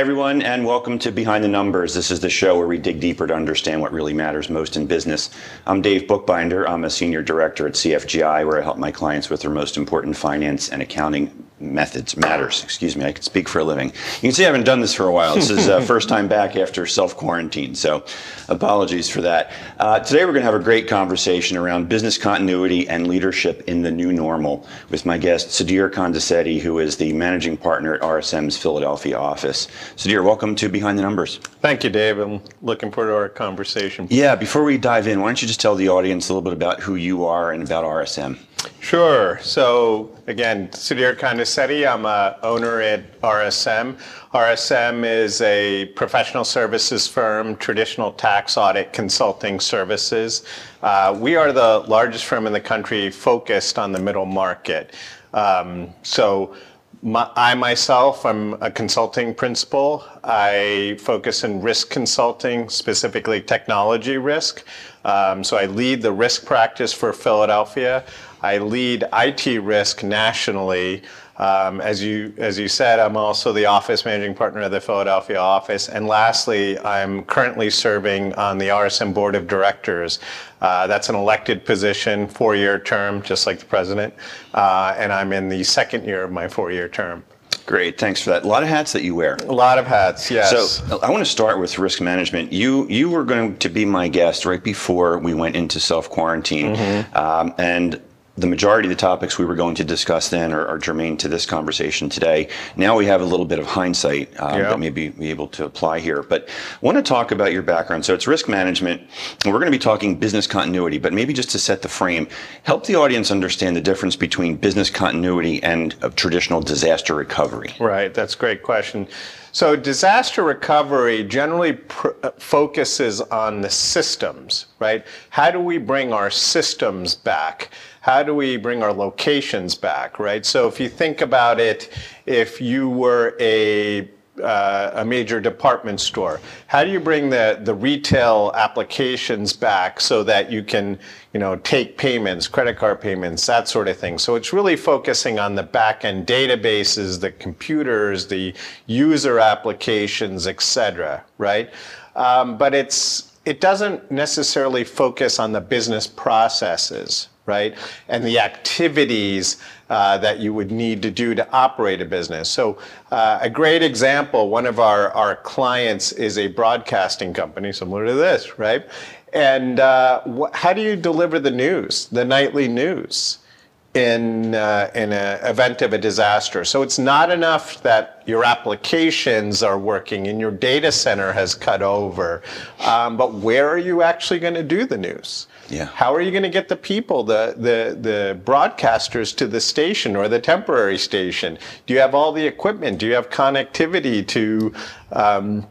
Everyone, and welcome to Behind the Numbers. This is the show where we dig deeper to understand what really matters most in business. I'm Dave Bookbinder. I'm a senior director at CFGI, where I help my clients with their most important finance and accounting methods matters. Excuse me, I can speak for a living. You can see I haven't done this for a while. This is uh, first time back after self quarantine, so apologies for that. Uh, today we're going to have a great conversation around business continuity and leadership in the new normal with my guest Sudhir Kondisetty, who is the managing partner at RSM's Philadelphia office. Sudhir, welcome to Behind the Numbers. Thank you, Dave. I'm looking forward to our conversation. Yeah, before we dive in, why don't you just tell the audience a little bit about who you are and about RSM? Sure. So again, Sudhir Kondisetty, I'm a owner at RSM. RSM is a professional services firm, traditional tax audit consulting services. Uh, we are the largest firm in the country focused on the middle market. Um, so my, I myself, I'm a consulting principal. I focus in risk consulting, specifically technology risk. Um, so I lead the risk practice for Philadelphia. I lead IT risk nationally. Um, as you as you said, I'm also the office managing partner of the Philadelphia office. And lastly, I'm currently serving on the RSM board of directors. Uh, that's an elected position, four-year term, just like the president. Uh, and I'm in the second year of my four-year term. Great, thanks for that. A lot of hats that you wear. A lot of hats, yes. So I want to start with risk management. You you were going to be my guest right before we went into self quarantine, mm-hmm. um, and the majority of the topics we were going to discuss then are, are, germane to this conversation today. Now we have a little bit of hindsight um, yep. that may be, be able to apply here. But I want to talk about your background. So it's risk management, and we're going to be talking business continuity, but maybe just to set the frame, help the audience understand the difference between business continuity and traditional disaster recovery. Right, that's a great question. So disaster recovery generally uh, focuses on the systems, right? How do we bring our systems back? How do we bring our locations back, right? So if you think about it, if you were a uh, a major department store. How do you bring the, the retail applications back so that you can, you know, take payments, credit card payments, that sort of thing? So it's really focusing on the back end databases, the computers, the user applications, et cetera, right? Um, but it's it doesn't necessarily focus on the business processes, right? And the activities uh, that you would need to do to operate a business. So, uh, a great example one of our, our clients is a broadcasting company similar to this, right? And uh, wh- how do you deliver the news, the nightly news? in uh, in an event of a disaster. So it's not enough that your applications are working and your data center has cut over, um, but where are you actually going to do the news? Yeah. How are you going to get the people, the, the, the broadcasters to the station or the temporary station? Do you have all the equipment? Do you have connectivity to, um,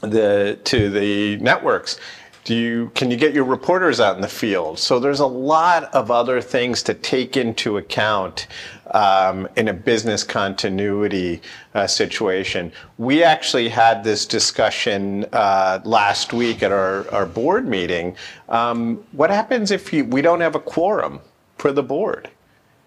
the, to the networks? Do you, can you get your reporters out in the field? So there's a lot of other things to take into account um, in a business continuity uh, situation. We actually had this discussion uh, last week at our, our board meeting. Um, what happens if you, we don't have a quorum for the board?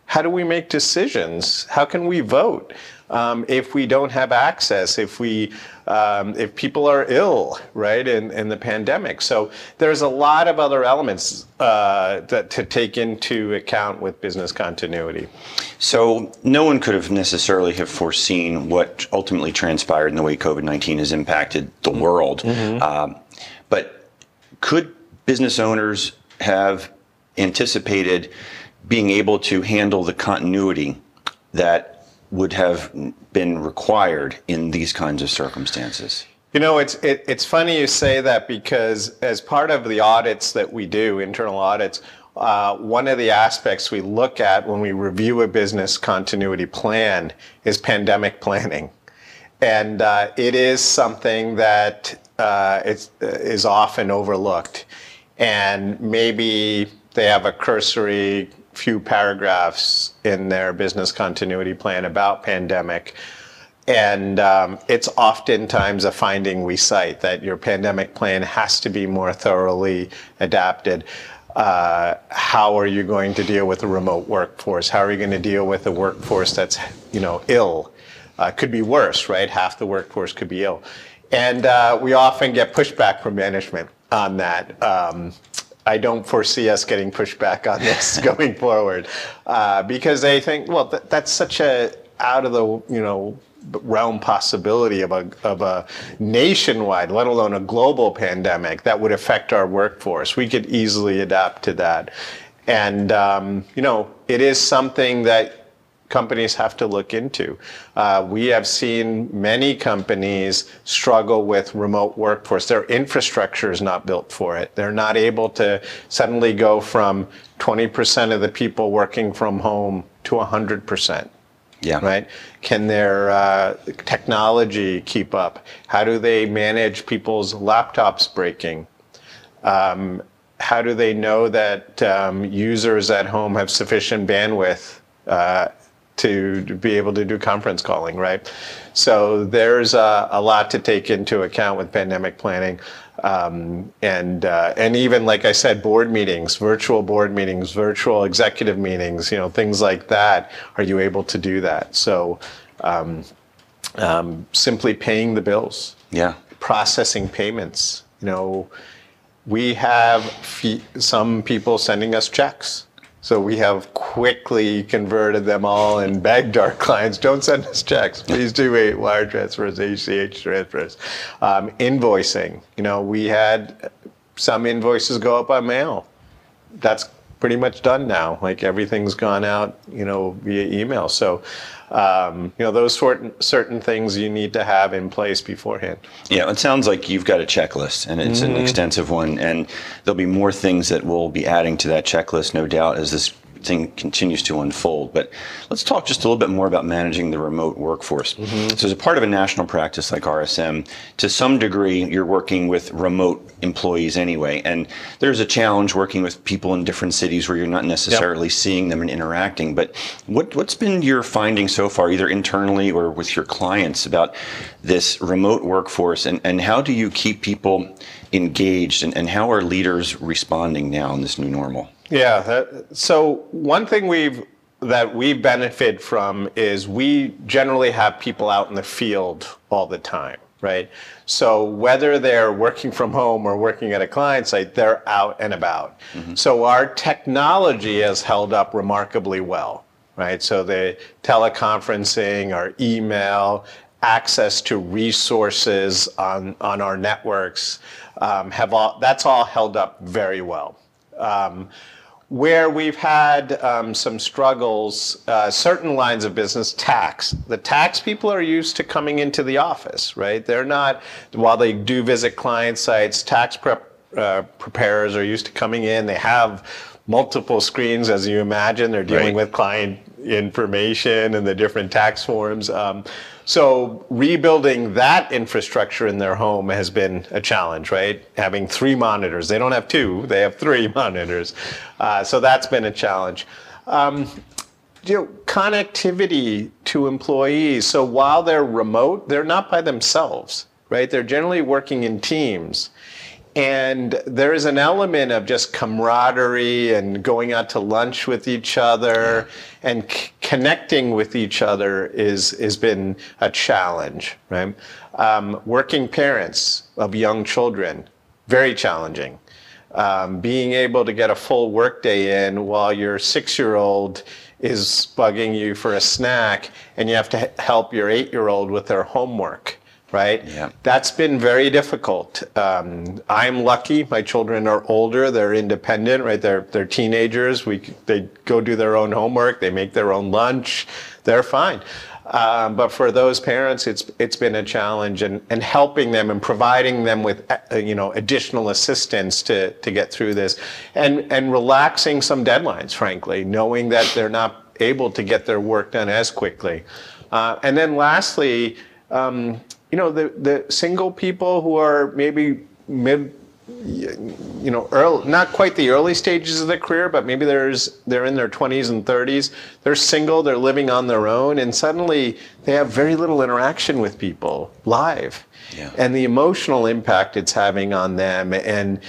How do we make decisions? How can we vote? Um, if we don't have access, if we, um, if people are ill, right, in, in the pandemic. So there's a lot of other elements uh, that to take into account with business continuity. So no one could have necessarily have foreseen what ultimately transpired in the way COVID-19 has impacted the mm-hmm. world. Mm-hmm. Um, but could business owners have anticipated being able to handle the continuity that would have been required in these kinds of circumstances? You know, it's it, it's funny you say that because as part of the audits that we do, internal audits, uh, one of the aspects we look at when we review a business continuity plan is pandemic planning, and uh, it is something that uh, is often overlooked, and maybe they have a cursory few paragraphs in their business continuity plan about pandemic. And um, it's oftentimes a finding we cite that your pandemic plan has to be more thoroughly adapted. Uh, how are you going to deal with a remote workforce? How are you going to deal with a workforce that's, you know, ill? uh, could be worse, right? Half the workforce could be ill. And uh, we often get pushback from management on that. Um, I don't foresee us getting pushback on this going forward uh, because they think, well, th- that's such a out of the you know realm possibility of a of a nationwide, let alone a global pandemic that would affect our workforce. We could easily adapt to that, and um, you know, it is something that companies have to look into. Uh, we have seen many companies struggle with remote workforce. Their infrastructure is not built for it. They're not able to suddenly go from 20% of the people working from home to 100%. Yeah. Right? Can their uh, technology keep up? How do they manage people's laptops breaking? Um, how do they know that um, users at home have sufficient bandwidth uh, to be able to do conference calling, right? So there's a, a lot to take into account with pandemic planning. Um, and uh, and even like I said, board meetings, virtual board meetings, virtual executive meetings, you know, things like that. Are you able to do that? So um, um, simply paying the bills, Yeah. processing payments. You know, we have fee- some people sending us checks. So we have quickly converted them all and begged our clients, don't send us checks. Please do wire transfers, ACH transfers. Um, invoicing. You know, we had some invoices go up by mail. That's pretty much done now. Like everything's gone out, you know, via email. So, um, you know, those certain certain things you need to have in place beforehand. Yeah, it sounds like you've got a checklist, and it's an extensive one, and there'll be more things that we'll be adding to that checklist, no doubt, as this thing continues to unfold. But let's talk just a little bit more about managing the remote workforce. Mm-hmm. So, as a part of a national practice like RSM, to some degree, you're working with remote employees anyway, and there's a challenge working with people in different cities where you're not necessarily seeing them and interacting. But what, what's been your finding so far, either internally or with your clients, about this remote workforce, and, and how do you keep people engaged, and, and how are leaders responding now in this new normal? Yeah. That, so one thing we've that we benefit from is we generally have people out in the field all the time, right? So whether they're working from home or working at a client site, they're out and about. So our technology has held up remarkably well, right? So the teleconferencing, our email, access to resources on, on our networks um, have all that's all held up very well. Um, where we've had um, some struggles, uh, certain lines of business, tax. The tax people are used to coming into the office, right? They're not, while they do visit client sites, tax prep uh, preparers are used to coming in. They have multiple screens, as you imagine. They're dealing Right. with client information and the different tax forms. Um, so rebuilding that infrastructure in their home has been a challenge, right? Having three monitors. They don't have two, they have three monitors. Uh, so that's been a challenge. Um, you know, connectivity to employees. So while they're remote, they're not by themselves, right? They're generally working in teams. And there is an element of just camaraderie and going out to lunch with each other and c- connecting with each other is has been a challenge, right? Um, working parents of young children, very challenging. Um, being able to get a full workday in while your six-year-old is bugging you for a snack, and you have to h- help your eight-year-old with their homework, right? Yeah. That's been very difficult. Um, I'm lucky; my children are older; they're independent, right? They're they're teenagers. We they go do their own homework, they make their own lunch, they're fine. Um, but for those parents, it's it's been a challenge, and, and helping them and providing them with uh, you know additional assistance to to get through this, and and relaxing some deadlines, frankly, knowing that they're not able to get their work done as quickly, uh, and then lastly, um, you know the the single people who are maybe mid you know, early, not quite the early stages of their career, but maybe there's they're in their 20s and 30s. They're single, they're living on their own, and suddenly they have very little interaction with people live, Yeah. and the emotional impact it's having on them, and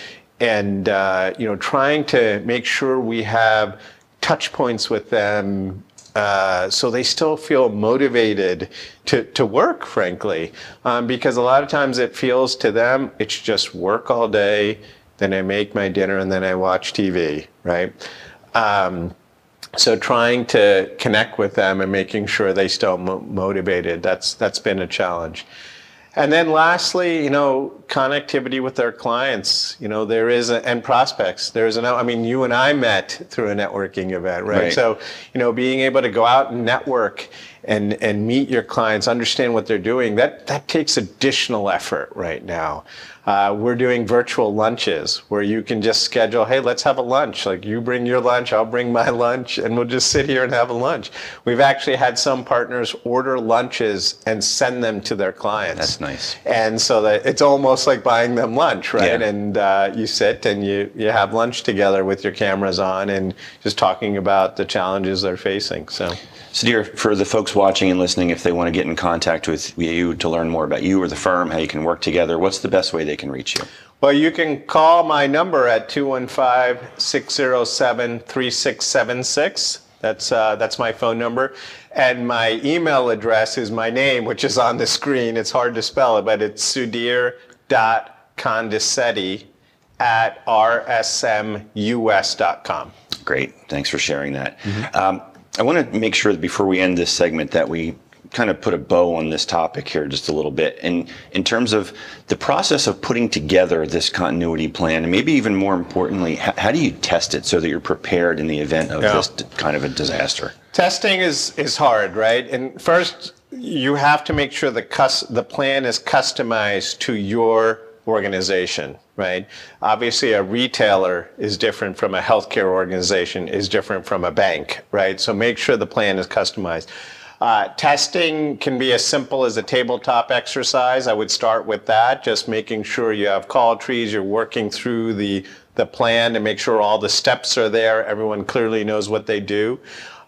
and uh, you know, trying to make sure we have touch points with them uh, so they still feel motivated to, to work, frankly, um, because a lot of times it feels to them it's just work all day, then I make my dinner, and then I watch TV, right? Um, so trying to connect with them and making sure they still mo- motivated that's that's been a challenge and then lastly, you know, connectivity with their clients. You know, there is a, and prospects. There's an. I mean, you and I met through a networking event, right? Right. So, you know, being able to go out and network and and meet your clients, understand what they're doing. That that takes additional effort right now. Uh, we're doing virtual lunches where you can just schedule, hey, let's have a lunch. Like you bring your lunch, I'll bring my lunch, and we'll just sit here and have a lunch. We've actually had some partners order lunches and send them to their clients. That's nice. And so that it's almost like buying them lunch, right? Yeah. And uh, you sit and you, you have lunch together with your cameras on and just talking about the challenges they're facing. So. Sudhir, for the folks watching and listening, if they want to get in contact with you to learn more about you or the firm, how you can work together, what's the best way they can reach you? Well, you can call my number at 215-607-3676. That's uh, that's my phone number, and my email address is my name, which is on the screen. It's hard to spell it, but it's sudhir.kondisetty at rsmus.com. Great. Thanks for sharing that. Um, I want to make sure that before we end this segment that we kind of put a bow on this topic here just a little bit. And in terms of the process of putting together this continuity plan, and maybe even more importantly, how, how do you test it so that you're prepared in the event of Yeah. this d- kind of a disaster? Testing is is hard, right? And first, you have to make sure the cus- the plan is customized to your organization, right? Obviously, a retailer is different from a healthcare organization, is different from a bank, right? So make sure the plan is customized. Uh, testing can be as simple as a tabletop exercise. I would start with that, just making sure you have call trees, you're working through the, the plan to make sure all the steps are there, everyone clearly knows what they do.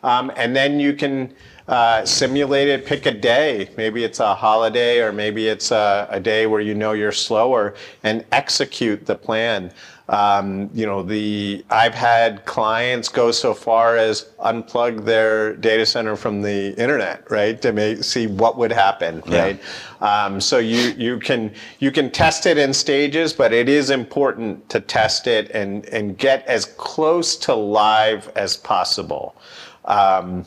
Um, and then you can uh, simulate it, pick a day. Maybe it's a holiday or maybe it's a, a day where you know you're slower and execute the plan. Um, you know, the I've had clients go so far as unplug their data center from the internet, right, to make, see what would happen, Yeah. right? Um, so you you can you can test it in stages, but it is important to test it and and get as close to live as possible. Um,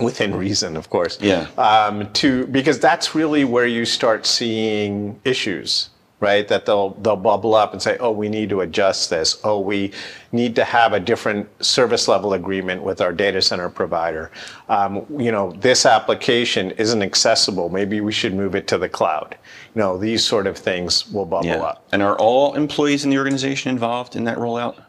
within reason, of course. Yeah. Um, to because that's really where you start seeing issues, right? That they'll they'll bubble up and say, "Oh, we need to adjust this. Oh, we need to have a different service level agreement with our data center provider. Um, you know, this application isn't accessible. Maybe we should move it to the cloud. You know, these sort of things will bubble up. And are all employees in the organization involved in that rollout?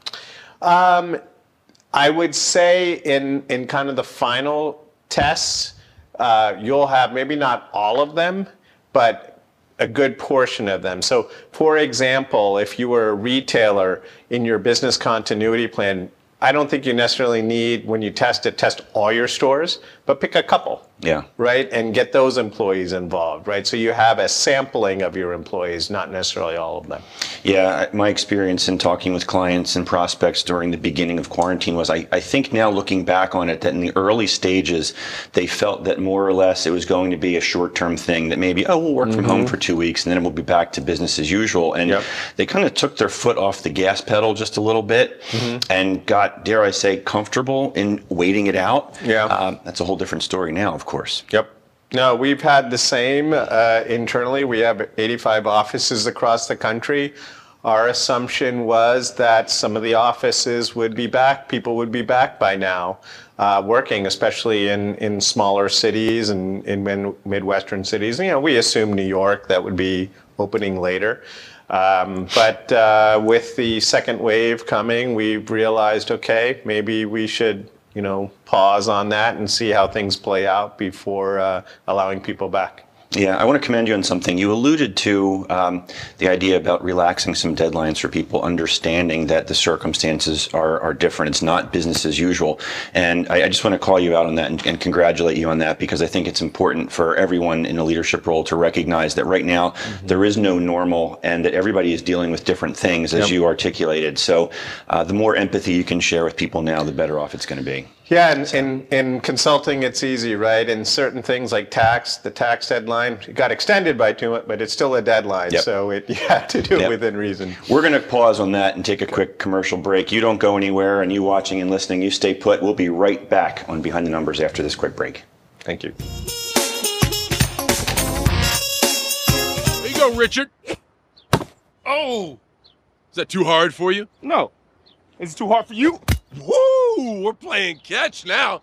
I would say in in kind of the final tests, uh, you'll have maybe not all of them, but a good portion of them. So, for example, if you were a retailer in your business continuity plan, I don't think you necessarily need when you test it test all your stores, but pick a couple. Yeah. Right, and get those employees involved, right? So you have a sampling of your employees, not necessarily all of them. Yeah, my experience in talking with clients and prospects during the beginning of quarantine was I, I think now looking back on it that in the early stages, they felt that more or less it was going to be a short term thing that maybe, oh, we'll work from home for two weeks and then we'll be back to business as usual. And Yep. they kind of took their foot off the gas pedal just a little bit and got, dare I say, comfortable in waiting it out. Yeah. Um, that's a whole different story now, of course. Yep. No, we've had the same uh, internally. We have 85 offices across the country. Our assumption was that some of the offices would be back, people would be back by now, uh, working, especially in, in smaller cities and in min- Midwestern cities. You know, we assumed New York that would be opening later. Um, but uh, with the second wave coming, we've realized, okay, maybe we should, you know, pause on that and see how things play out before uh, allowing people back. Yeah, I want to commend you on something. You alluded to um, the idea about relaxing some deadlines for people, understanding that the circumstances are, are different. It's not business as usual. And I, I just want to call you out on that and, and congratulate you on that because I think it's important for everyone in a leadership role to recognize that right now there is no normal and that everybody is dealing with different things as Yep. you articulated. So uh, the more empathy you can share with people now, the better off it's going to be. Yeah, and in, in consulting, it's easy, right? In certain things like tax, the tax deadline it got extended by two months, but it's still a deadline. Yep. So it, you have to do it within reason. We're going to pause on that and take a quick commercial break. You don't go anywhere, and you watching and listening, you stay put. We'll be right back on Behind the Numbers after this quick break. Thank you. There you go, Richard. Oh, is that too hard for you? No. Is it too hard for you? Woo! We're playing catch now.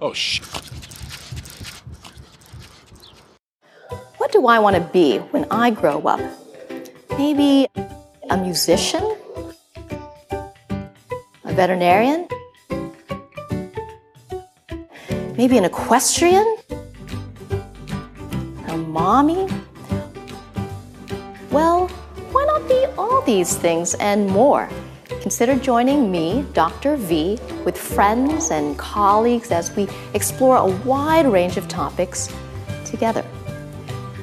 oh shit. What do I want to be when I grow up? Maybe a musician? A veterinarian? Maybe an equestrian? A mommy? Well, why not be all these things and more? Consider joining me, Dr. V, with friends and colleagues as we explore a wide range of topics together.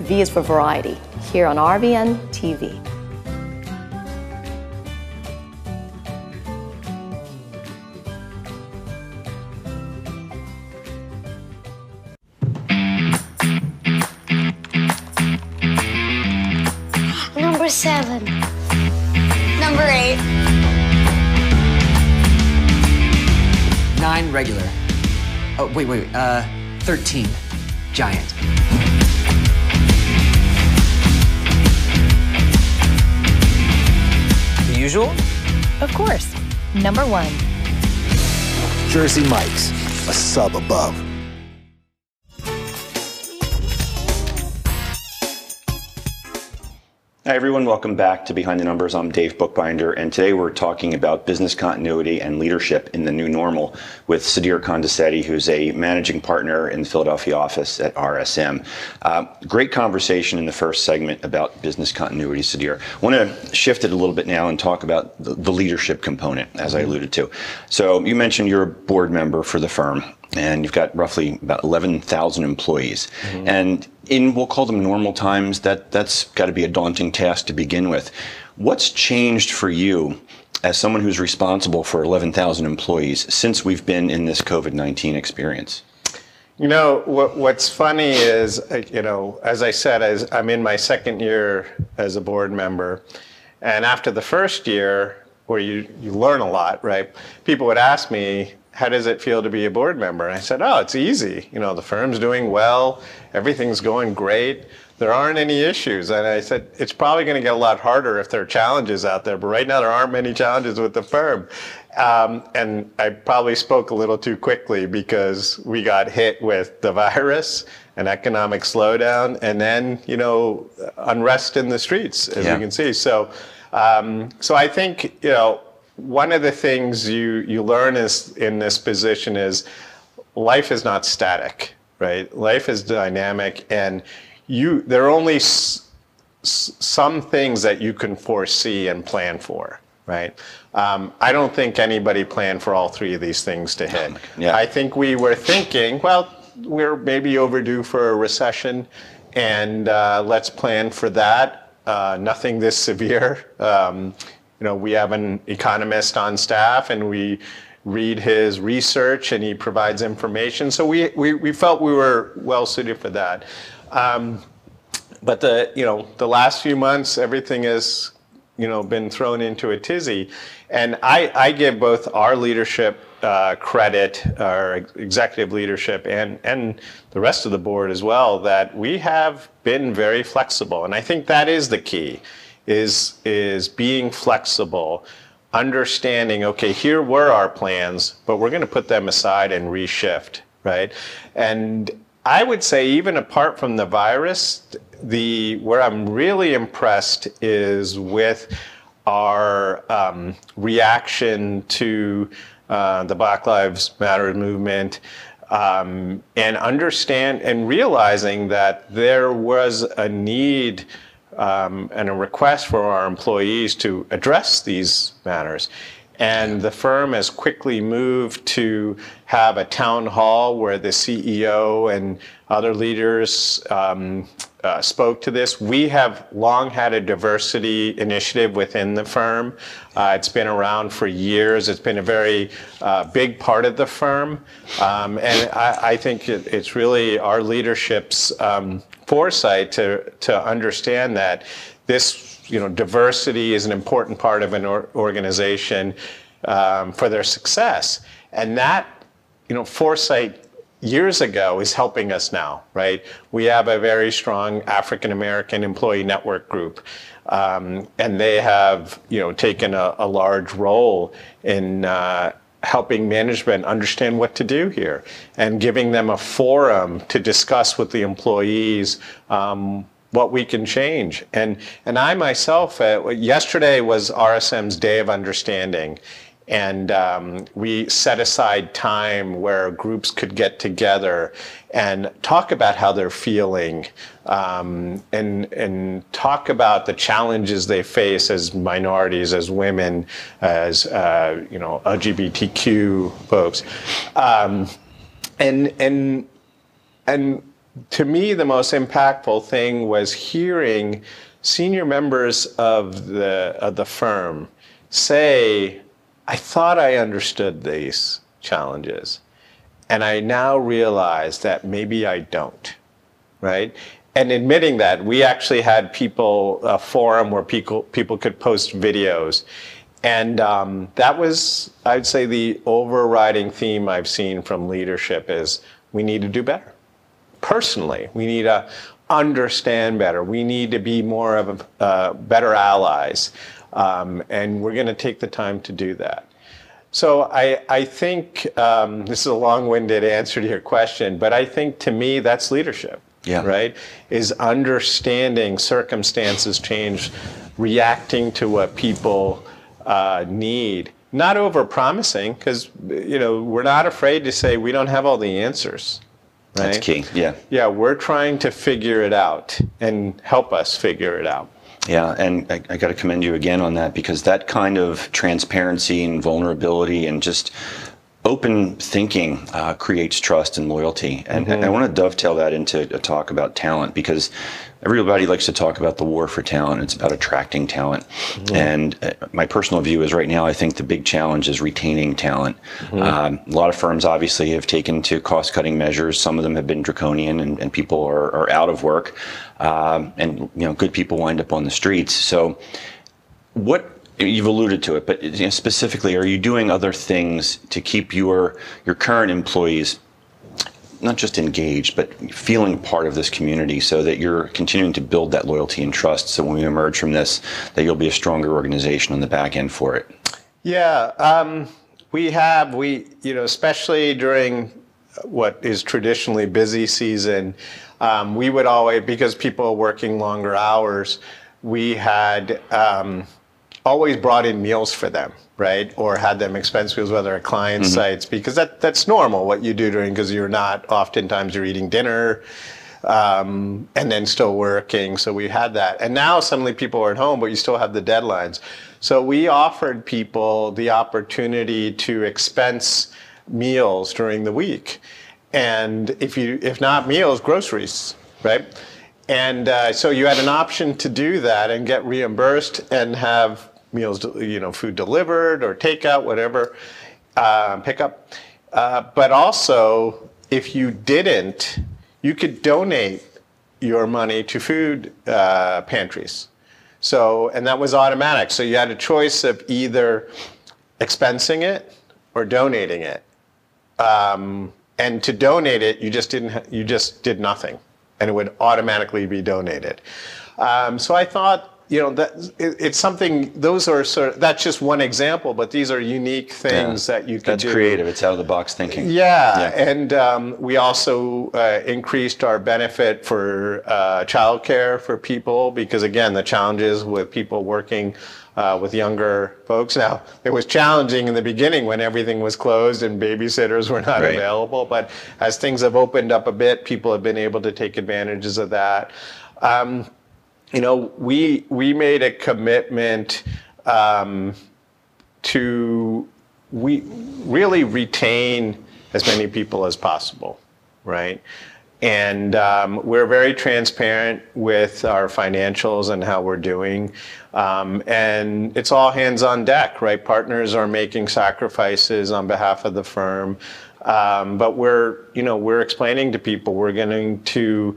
V is for variety here on RBN TV. Number seven. Number eight. Nine regular. Oh, wait, wait, uh, 13. Giant. The usual? Of course. Number one. Jersey Mike's, a sub above. Hi, everyone. Welcome back to Behind the Numbers. I'm Dave Bookbinder, and today we're talking about business continuity and leadership in the new normal with Sudhir Kondisetty, who's a managing partner in the Philadelphia office at RSM. Uh, great conversation in the first segment about business continuity, Sudhir. I want to shift it a little bit now and talk about the, the leadership component, as I alluded to. So, you mentioned you're a board member for the firm and you've got roughly about 11,000 employees. And in we'll call them normal times, that that's got to be a daunting task to begin with. What's changed for you as someone who's responsible for 11,000 employees since we've been in this COVID-19 experience? You know, what, what's funny is, uh, you know, as I said, as I'm in my second year as a board member, and after the first year, where you, you learn a lot, right? People would ask me, how does it feel to be a board member? And I said, oh, it's easy. You know, the firm's doing well, everything's going great, there aren't any issues. And I said, it's probably going to get a lot harder if there are challenges out there, but right now there aren't many challenges with the firm. Um, and I probably spoke a little too quickly because we got hit with the virus, an economic slowdown, and then, you know, unrest in the streets, as Yeah. you can see. So, um, so I think, you know, one of the things you, you learn is in this position is life is not static, right? Life is dynamic, and you there are only s- s- some things that you can foresee and plan for, right? Um, I don't think anybody planned for all three of these things to hit. Yeah. I think we were thinking, well, we're maybe overdue for a recession, and uh, let's plan for that. Uh, nothing this severe. Um, you know, we have an economist on staff, and we read his research, and he provides information. So we we, we felt we were well suited for that. Um, but the you know the last few months, everything has you know been thrown into a tizzy, and I I give both our leadership uh, credit, our executive leadership, and and the rest of the board as well that we have been very flexible, and I think that is the key, is is being flexible, understanding okay here were our plans, but we're going to put them aside and reshift, right, and I would say even apart from the virus, the where I'm really impressed is with our um, reaction to uh, the Black Lives Matter movement. Um, and understand and realizing that there was a need um, and a request for our employees to address these matters. And the firm has quickly moved to have a town hall where the CEO and other leaders um, uh, spoke to this. We have long had a diversity initiative within the firm. Uh, it's been around for years. It's been a very uh, big part of the firm. Um, and I, I think it, it's really our leadership's um, foresight to, to understand that this you know, diversity is an important part of an or- organization um, for their success. And that, you know, foresight years ago is helping us now, right? We have a very strong African American employee network group. Um, and they have, you know, taken a, a large role in uh, helping management understand what to do here and giving them a forum to discuss with the employees um, what we can change. And and I myself, uh, yesterday was RSM's Day of Understanding, and um, we set aside time where groups could get together and talk about how they're feeling um, and and talk about the challenges they face as minorities, as women, as uh, you know LGBTQ folks, um, and and and to me, the most impactful thing was hearing senior members of the, of the firm say, I thought I understood these challenges, and I now realize that maybe I don't, right? And admitting that, we actually had people, a forum where people, people could post videos. And um, that was, I'd say, the overriding theme I've seen from leadership is we need to do better personally. We need to understand better. We need to be more of a, uh, better allies. Um, and we're going to take the time to do that. So I, I think um, this is a long-winded answer to your question, but I think to me that's leadership. Yeah. Right? Is understanding circumstances change, reacting to what people uh, need. Not over promising, because you know we're not afraid to say we don't have all the answers. That's key. Yeah. Yeah, we're trying to figure it out and help us figure it out. Yeah, and I, I got to commend you again on that because that kind of transparency and vulnerability and just open thinking uh, creates trust and loyalty. And Mm-hmm. I want to dovetail that into a talk about talent because everybody likes to talk about the war for talent. It's about attracting talent. Mm-hmm. And uh, my personal view is right now, I think the big challenge is retaining talent. Mm-hmm. Um, a lot of firms obviously have taken to cost cutting measures. Some of them have been draconian and, and people are, are out of work. Um, and, you know, good people wind up on the streets. So, what you've alluded to it, but you know, specifically, are you doing other things to keep your your current employees not just engaged, but feeling part of this community, so that you're continuing to build that loyalty and trust? So when we emerge from this, that you'll be a stronger organization on the back end for it. Yeah, um, we have we you know especially during what is traditionally busy season, um, we would always because people are working longer hours, we had. Um, always brought in meals for them, right? Or had them expense meals, whether at client sites, because that that's normal what you do during because you're not oftentimes you're eating dinner. Um, and then still working. So we had that. And now suddenly people are at home, but you still have the deadlines. So we offered people the opportunity to expense meals during the week. And if you, if not meals, groceries, right? And uh, so you had an option to do that and get reimbursed and have meals, you know, food delivered or takeout, whatever, uh, pickup. Uh, but also, if you didn't, you could donate your money to food uh, pantries. So, and that was automatic. So you had a choice of either expensing it or donating it. Um, and to donate it, you just didn't. You just did nothing, and it would automatically be donated. Um, so I thought, you know, that it, it's something. Those are sort. Of, that's just one example, but these are unique things that you could That's do. creative. It's out of the box thinking. Yeah, Yeah. and um, we also uh, increased our benefit for uh, childcare for people because again, the challenges with people working uh, with younger folks. Now, it was challenging in the beginning when everything was closed and babysitters were not Right. available. But as things have opened up a bit, people have been able to take advantages of that. Um, you know, we we made a commitment um, to we really retain as many people as possible, right? And um, we're very transparent with our financials and how we're doing. Um, and it's all hands on deck, right? Partners are making sacrifices on behalf of the firm. Um, but we're, you know, we're explaining to people we're going to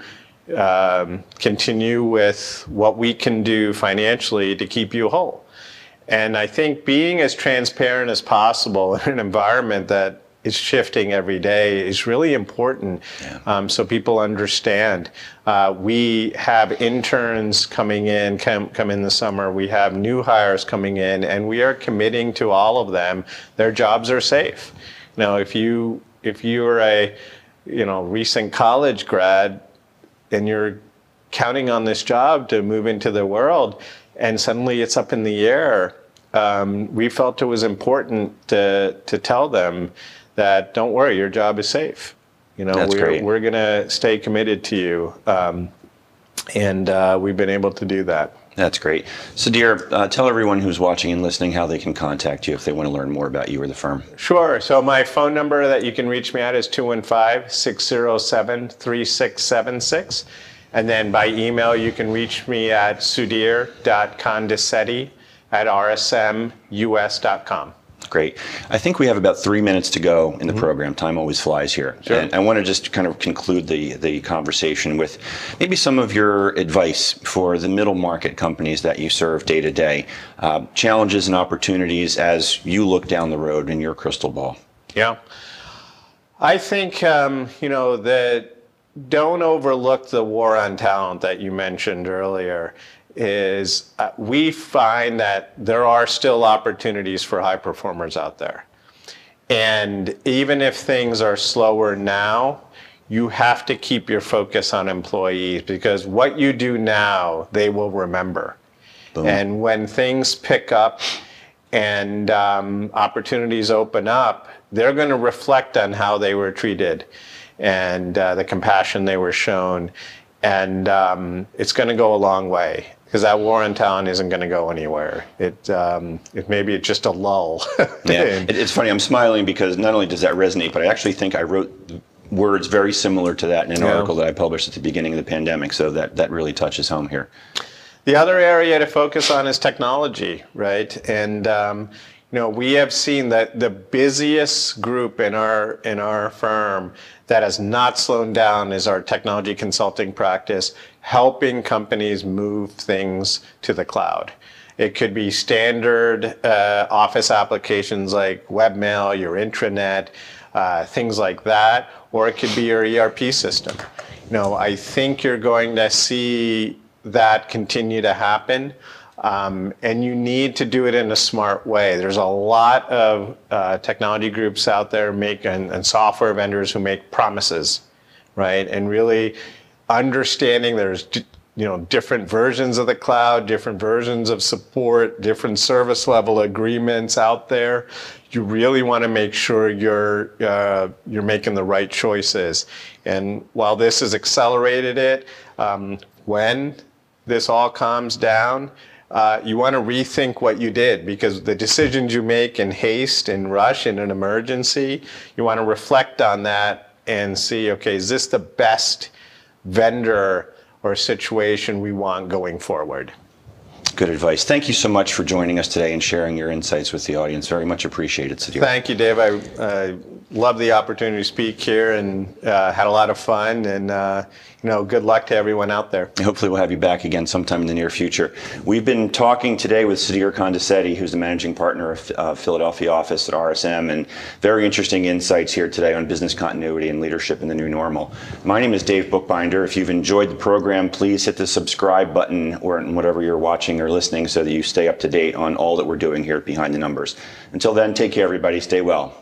um, continue with what we can do financially to keep you whole. And I think being as transparent as possible in an environment that is shifting every day is really important yeah. um, so people understand. Uh, we have interns coming in, come, come in the summer. We have new hires coming in, and we are committing to all of them. Their jobs are safe. Now, if you if you're a you know recent college grad and you're counting on this job to move into the world, and suddenly it's up in the air, um, we felt it was important to to tell them that don't worry, your job is safe. You know, That's we're great. we're gonna stay committed to you, um, and uh, we've been able to do that. That's great. Sudhir, uh, tell everyone who's watching and listening how they can contact you if they want to learn more about you or the firm. Sure. So my phone number that you can reach me at is 215-607-3676. And then by email, you can reach me at sudhir.kondisetty at rsmus.com. Great. I think we have about three minutes to go in the mm-hmm. program. Time always flies here. Sure. And I want to just kind of conclude the, the conversation with maybe some of your advice for the middle market companies that you serve day to day, uh, challenges and opportunities as you look down the road in your crystal ball. Yeah. I think, um, you know, that don't overlook the war on talent that you mentioned earlier is uh, we find that there are still opportunities for high performers out there. And even if things are slower now, you have to keep your focus on employees because what you do now, they will remember. Boom. And when things pick up and um, opportunities open up, they're going to reflect on how they were treated and uh, the compassion they were shown. And um, it's going to go a long way because that war on talent isn't going to go anywhere. It, um, it maybe it's just a lull. yeah, it, it's funny. I'm smiling because not only does that resonate, but I actually think I wrote words very similar to that in an yeah. article that I published at the beginning of the pandemic. So that that really touches home here. The other area to focus on is technology, right? And um, know, we have seen that the busiest group in our in our firm that has not slowed down is our technology consulting practice, helping companies move things to the cloud. It could be standard uh, office applications like webmail, your intranet, uh, things like that, or it could be your ERP system. You know, I think you're going to see that continue to happen. Um, and you need to do it in a smart way. There's a lot of uh, technology groups out there make and, and, software vendors who make promises, right? And really understanding there's you know different versions of the cloud, different versions of support, different service level agreements out there. You really want to make sure you're uh, you're making the right choices. And while this has accelerated it, um, when this all calms down uh, you want to rethink what you did because the decisions you make in haste and rush in an emergency, you want to reflect on that and see, okay, is this the best vendor or situation we want going forward? Good advice. Thank you so much for joining us today and sharing your insights with the audience. Very much appreciated, Sudhir. Thank you, Dave. I uh, love the opportunity to speak here and uh, had a lot of fun. And know, good luck to everyone out there. Hopefully, we'll have you back again sometime in the near future. We've been talking today with Sudhir Kondisetty, who's the managing partner of uh, Philadelphia office at RSM, and very interesting insights here today on business continuity and leadership in the new normal. My name is Dave Bookbinder. If you've enjoyed the program, please hit the subscribe button or whatever you're watching or listening so that you stay up to date on all that we're doing here at Behind the Numbers. Until then, take care, everybody. Stay well.